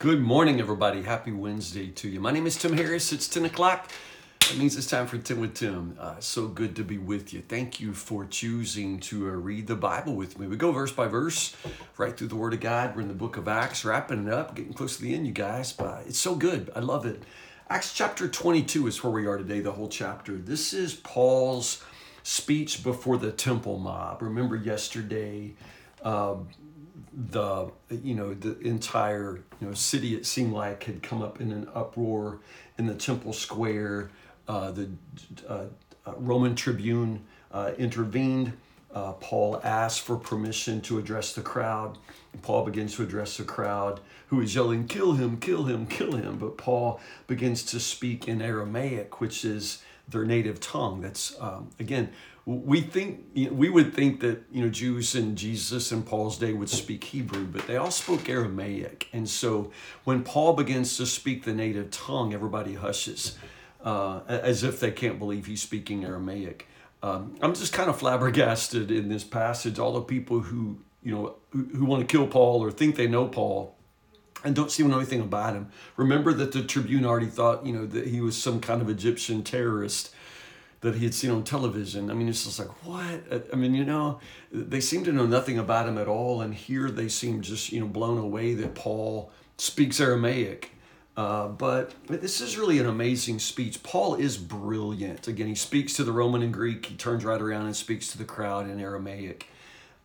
Good morning, everybody. Happy Wednesday to you. My name is Tim Harris. It's 10 o'clock. That means it's time for 10 with Tim. Uh, so good to be with you. Thank you for choosing to uh, read the Bible with me. We go verse by verse, right through the Word of God. We're in the book of Acts, wrapping it up, getting close to the end, you guys. But it's so good. I love it. Acts chapter 22 is where we are today, the whole chapter. This is Paul's speech before the temple mob. Remember yesterday, um, the you know the entire you know city it seemed like had come up in an uproar in the temple square. Uh, the uh, uh roman tribune uh, intervened. Uh, paul asked for permission to address the crowd. Paul begins to address the crowd who is yelling kill him kill him kill him. But paul begins to speak in aramaic which is their native tongue that's um, again we think we would think that you know Jews in Jesus and Paul's day would speak Hebrew, but they all spoke Aramaic, and so when Paul begins to speak the native tongue, everybody hushes, uh, as if they can't believe he's speaking Aramaic. Um, I'm just kind of flabbergasted in this passage. All the people who you know who, who want to kill Paul or think they know Paul and don't see know anything about him. Remember that the Tribune already thought you know that he was some kind of Egyptian terrorist that he had seen on television. I mean, it's just like, what? I mean, you know, they seem to know nothing about him at all. And here they seem just, you know, blown away that Paul speaks Aramaic. Uh, but this is really an amazing speech. Paul is brilliant. Again, he speaks to the Roman and Greek, he turns right around and speaks to the crowd in Aramaic.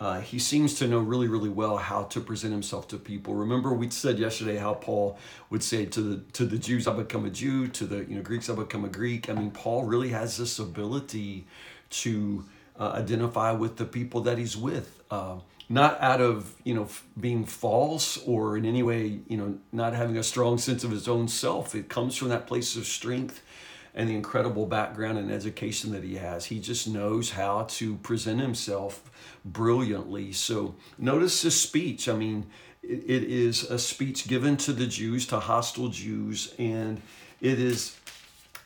Uh, he seems to know really, really well how to present himself to people. Remember, we said yesterday how Paul would say to the to the Jews, "I become a Jew," to the you know Greeks, "I become a Greek." I mean, Paul really has this ability to uh, identify with the people that he's with, uh, not out of you know being false or in any way you know not having a strong sense of his own self. It comes from that place of strength and the incredible background and education that he has. He just knows how to present himself brilliantly. So notice his speech. I mean, it, is a speech given to the Jews, to hostile Jews, and it is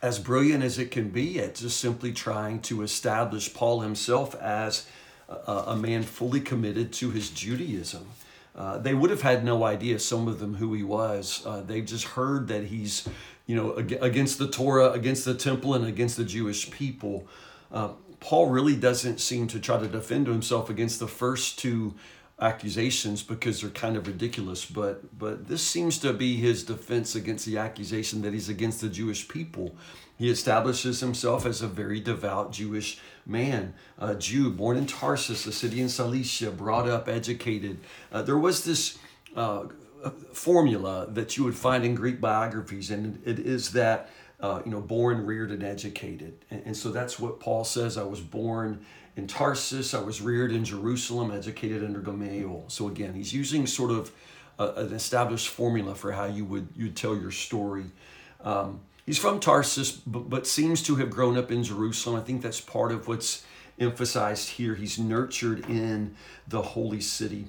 as brilliant as it can be at just simply trying to establish Paul himself as a, a man fully committed to his Judaism. Uh, they would have had no idea, some of them, who he was. Uh, they just heard that he's you know, against the Torah, against the temple, and against the Jewish people. Uh, Paul really doesn't seem to try to defend himself against the first two accusations because they're kind of ridiculous. But but this seems to be his defense against the accusation that he's against the Jewish people. He establishes himself as a very devout Jewish man, a Jew born in Tarsus, a city in Cilicia, brought up, educated. Uh, there was this. Uh, formula that you would find in Greek biographies, and it is that uh, you know born, reared, and educated. And, and, so that's what Paul says. I was born in Tarsus. I was reared in Jerusalem, educated under Gamaliel. So again, he's using sort of a, an established formula for how you would you tell your story. Um, he's from Tarsus, but, but seems to have grown up in Jerusalem. I think that's part of what's emphasized here. He's nurtured in the holy city.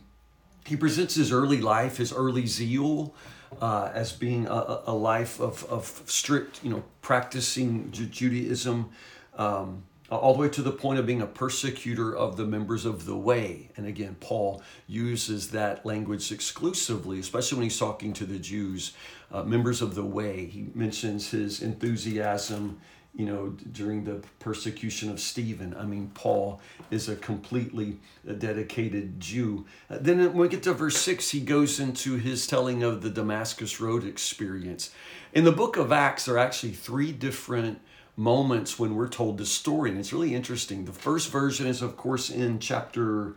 He presents his early life, his early zeal, uh, as being a, a, life of, of strict, you know, practicing Judaism, um, all the way to the point of being a persecutor of the members of the way. And again, Paul uses that language exclusively, especially when he's talking to the Jews, uh, members of the way. He mentions his enthusiasm you know, during the persecution of Stephen. I mean, Paul is a completely uh, dedicated Jew. Uh, then when we get to verse 6, he goes into his telling of the Damascus Road experience. In the book of Acts, there are actually three different moments when we're told the story, and it's really interesting. The first version is, of course, in chapter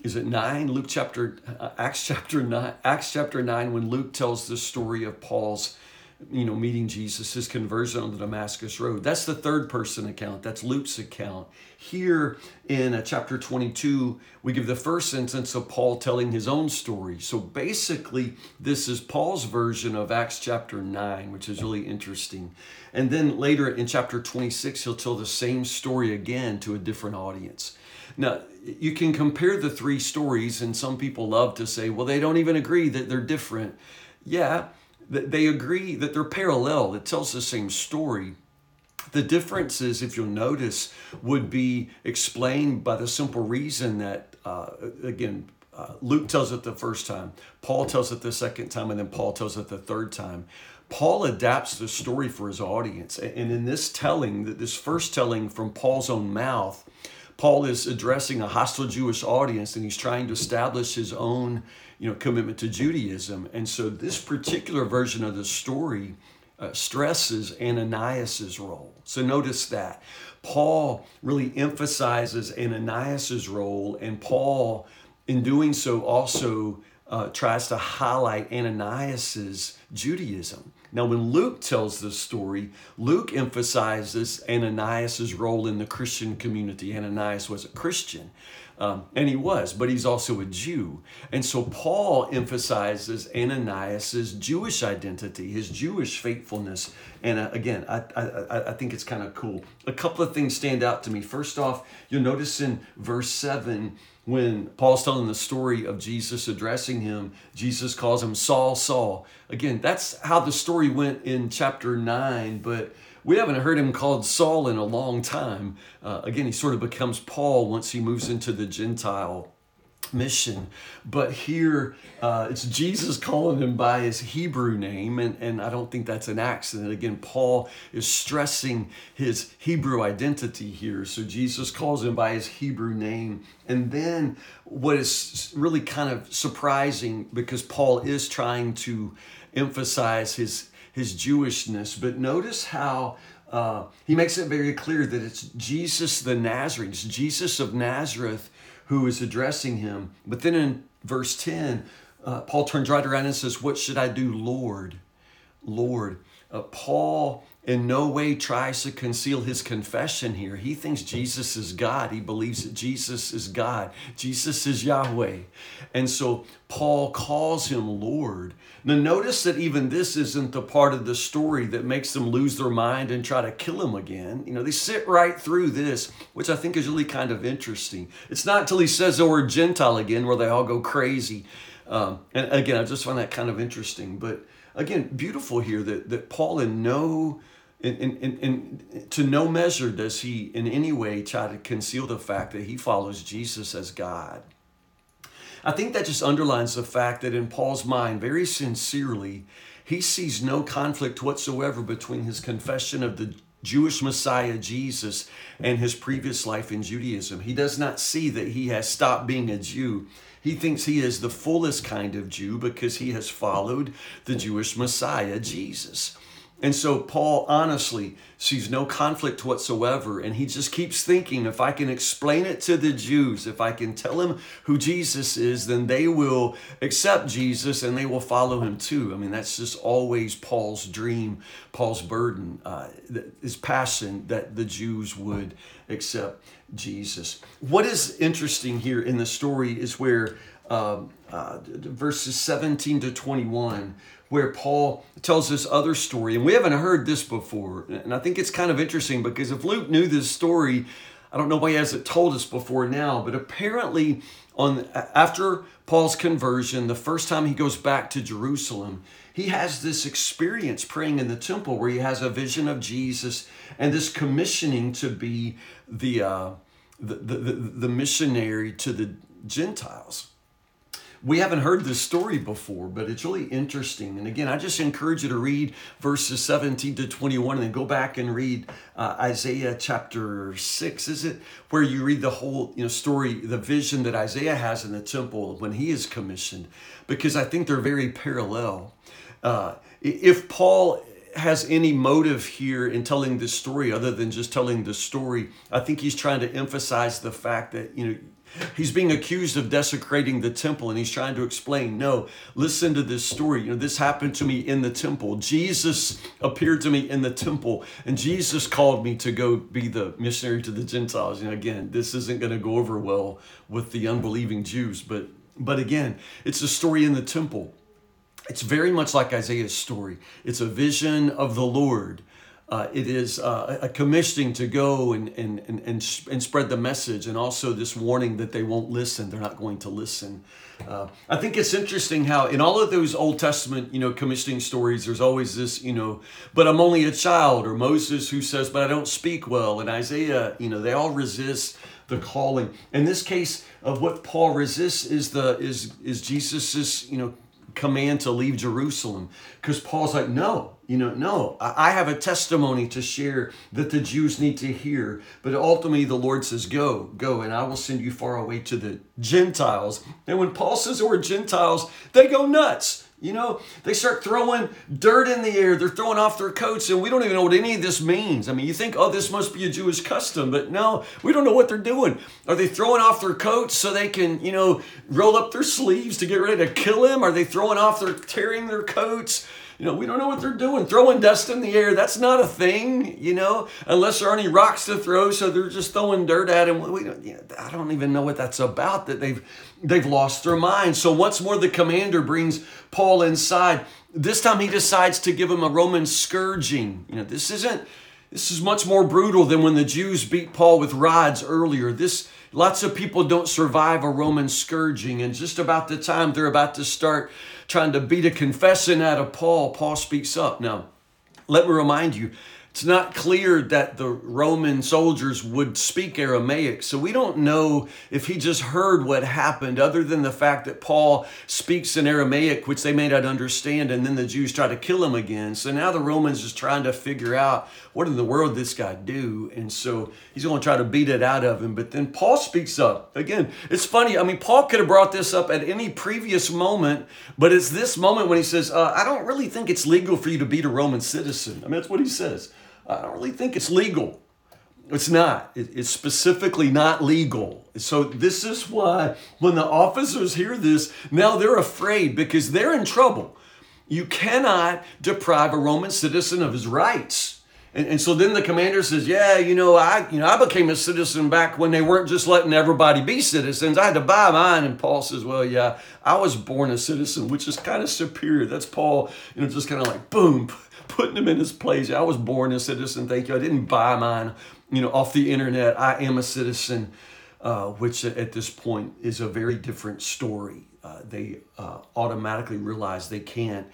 is it 9 luke chapter uh, acts chapter 9 acts chapter 9 when luke tells the story of paul's you know, meeting Jesus, his conversion on the Damascus Road. That's the third person account. That's Luke's account. Here in uh, chapter 22, we give the first sentence of Paul telling his own story. So basically, this is Paul's version of Acts chapter 9, which is really interesting. And then later in chapter 26, he'll tell the same story again to a different audience. Now, you can compare the three stories, and some people love to say, well, they don't even agree that they're different. Yeah, they agree that they're parallel. It tells the same story. The differences, if you'll notice, would be explained by the simple reason that, uh, again, uh, Luke tells it the first time, Paul tells it the second time, and then Paul tells it the third time. Paul adapts the story for his audience. And in this telling, this first telling from Paul's own mouth, Paul is addressing a hostile Jewish audience and he's trying to establish his own you know, commitment to Judaism. And so this particular version of the story uh, stresses Ananias's role. So notice that. Paul really emphasizes Ananias's role, and Paul, in doing so, also uh, tries to highlight Ananias's Judaism. Now, when Luke tells this story, Luke emphasizes Ananias's role in the Christian community. Ananias was a Christian, um, and he was, but he's also a Jew. And so Paul emphasizes Ananias's Jewish identity, his Jewish faithfulness. And uh, again, I, I, I think it's kind of cool. A couple of things stand out to me. First off, you'll notice in verse 7, when Paul's telling the story of Jesus addressing him, Jesus calls him Saul, Saul. Again, that's how the story went in chapter 9, but we haven't heard him called Saul in a long time. Uh, again, he sort of becomes Paul once he moves into the Gentile mission. But here uh, it's Jesus calling him by his Hebrew name, and, and I don't think that's an accident. Again, Paul is stressing his Hebrew identity here. So Jesus calls him by his Hebrew name. And then what is really kind of surprising because Paul is trying to emphasize his his Jewishness, but notice how uh, he makes it very clear that it's Jesus the Nazarene, it's Jesus of Nazareth who is addressing him. But then in verse 10, uh, Paul turns right around and says, What should I do, Lord? Lord. Uh, Paul in no way tries to conceal his confession here. He thinks Jesus is God. He believes that Jesus is God. Jesus is Yahweh. And so Paul calls him Lord. Now, notice that even this isn't the part of the story that makes them lose their mind and try to kill him again. You know, they sit right through this, which I think is really kind of interesting. It's not until he says the word Gentile again where they all go crazy. Um, and again, I just find that kind of interesting. But again, beautiful here that, that Paul in no in, in, in, to no measure does he in any way try to conceal the fact that he follows Jesus as God. I think that just underlines the fact that in Paul's mind, very sincerely, he sees no conflict whatsoever between his confession of the Jewish Messiah Jesus and his previous life in Judaism. He does not see that he has stopped being a Jew. He thinks he is the fullest kind of Jew because he has followed the Jewish Messiah Jesus. And so Paul honestly sees no conflict whatsoever. And he just keeps thinking if I can explain it to the Jews, if I can tell them who Jesus is, then they will accept Jesus and they will follow him too. I mean, that's just always Paul's dream, Paul's burden, uh, his passion that the Jews would accept Jesus. What is interesting here in the story is where uh, uh, verses 17 to 21 where Paul tells this other story. And we haven't heard this before. And I think it's kind of interesting because if Luke knew this story, I don't know why he hasn't told us before now, but apparently on after Paul's conversion, the first time he goes back to Jerusalem, he has this experience praying in the temple where he has a vision of Jesus and this commissioning to be the uh, the, the, the, the missionary to the Gentiles we haven't heard this story before, but it's really interesting. And again, I just encourage you to read verses 17 to 21 and then go back and read uh, Isaiah chapter 6, is it? Where you read the whole you know, story, the vision that Isaiah has in the temple when he is commissioned, because I think they're very parallel. Uh, if Paul has any motive here in telling this story other than just telling the story, I think he's trying to emphasize the fact that, you know, He's being accused of desecrating the temple and he's trying to explain, no, listen to this story. You know, this happened to me in the temple. Jesus appeared to me in the temple and Jesus called me to go be the missionary to the Gentiles. Know, again, this isn't going to go over well with the unbelieving Jews, but but again, it's a story in the temple. It's very much like Isaiah's story. It's a vision of the Lord uh, it is uh, a commissioning to go and, and, and, and, and spread the message, and also this warning that they won't listen. They're not going to listen. Uh, I think it's interesting how in all of those Old Testament, you know, commissioning stories, there's always this, you know, but I'm only a child, or Moses who says, but I don't speak well, and Isaiah, you know, they all resist the calling. In this case of what Paul resists is the is is Jesus's you know command to leave Jerusalem because Paul's like, no, you know, no, I have a testimony to share that the Jews need to hear. But ultimately, the Lord says, go, go, and I will send you far away to the Gentiles. And when Paul says the word Gentiles, they go nuts. You know, they start throwing dirt in the air. They're throwing off their coats, and we don't even know what any of this means. I mean, you think, oh, this must be a Jewish custom, but no, we don't know what they're doing. Are they throwing off their coats so they can, you know, roll up their sleeves to get ready to kill him? Are they throwing off their, tearing their coats? You know, we don't know what they're doing. Throwing dust in the air, that's not a thing, you know, unless there are any rocks to throw. So they're just throwing dirt at him. We don't, you know, I don't even know what that's about that they've, they've lost their mind. So once more, the commander brings Paul inside. This time he decides to give him a Roman scourging. You know, this isn't, this is much more brutal than when the Jews beat Paul with rods earlier. This, lots of people don't survive a Roman scourging. And just about the time they're about to start trying to beat a confession out of Paul, Paul speaks up. Now, let me remind you, it's not clear that the Roman soldiers would speak Aramaic, so we don't know if he just heard what happened, other than the fact that Paul speaks in Aramaic, which they may not understand, and then the Jews try to kill him again. So now the Romans is trying to figure out what in the world this guy do, and so he's going to try to beat it out of him. But then Paul speaks up again. It's funny. I mean, Paul could have brought this up at any previous moment, but it's this moment when he says, uh, "I don't really think it's legal for you to beat a Roman citizen." I mean, that's what he says. I don't really think it's legal. It's not. It's specifically not legal. So, this is why when the officers hear this, now they're afraid because they're in trouble. You cannot deprive a Roman citizen of his rights. And, and so then the commander says, Yeah, you know, I you know, I became a citizen back when they weren't just letting everybody be citizens. I had to buy mine. And Paul says, Well, yeah, I was born a citizen, which is kind of superior. That's Paul, you know, just kind of like boom putting him in his place. I was born a citizen, thank you. I didn't buy mine, you know, off the internet. I am a citizen, uh, which at this point is a very different story. Uh, they uh, automatically realize they can't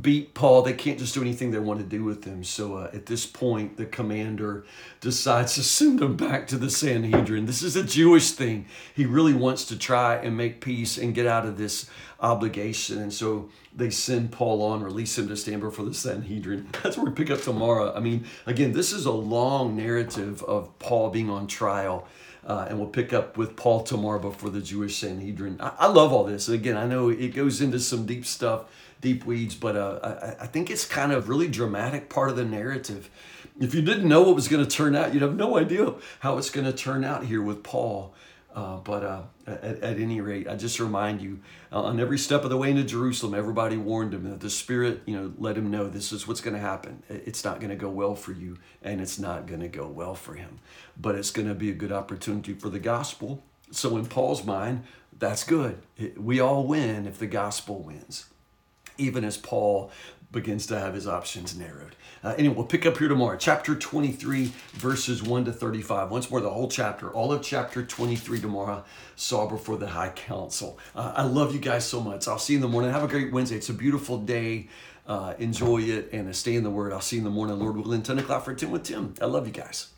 beat Paul. They can't just do anything they want to do with him. So uh, at this point, the commander decides to send them back to the Sanhedrin. This is a Jewish thing. He really wants to try and make peace and get out of this obligation. And so they send Paul on, release him to stand before the Sanhedrin. That's where we pick up tomorrow. I mean, again, this is a long narrative of Paul being on trial. Uh, and we'll pick up with Paul tomorrow before the Jewish Sanhedrin. I, I love all this. Again, I know it goes into some deep stuff deep weeds, but uh, I, I think it's kind of really dramatic part of the narrative. If you didn't know what was going to turn out, you'd have no idea how it's going to turn out here with Paul. Uh, but uh, at, at, any rate, I just remind you uh, on every step of the way into Jerusalem, everybody warned him that the Spirit, you know, let him know this is what's going to happen. It's not going to go well for you, and it's not going to go well for him. But it's going to be a good opportunity for the gospel. So, in Paul's mind, that's good. We all win if the gospel wins even as Paul begins to have his options narrowed. Uh, anyway, we'll pick up here tomorrow. Chapter 23, verses 1 to 35. Once more, the whole chapter, all of chapter 23 tomorrow, saw before the high council. Uh, I love you guys so much. I'll see you in the morning. Have a great Wednesday. It's a beautiful day. Uh, enjoy it and stay in the Word. I'll see you in the morning, Lord willing, 10 o'clock for 10 with Tim. I love you guys.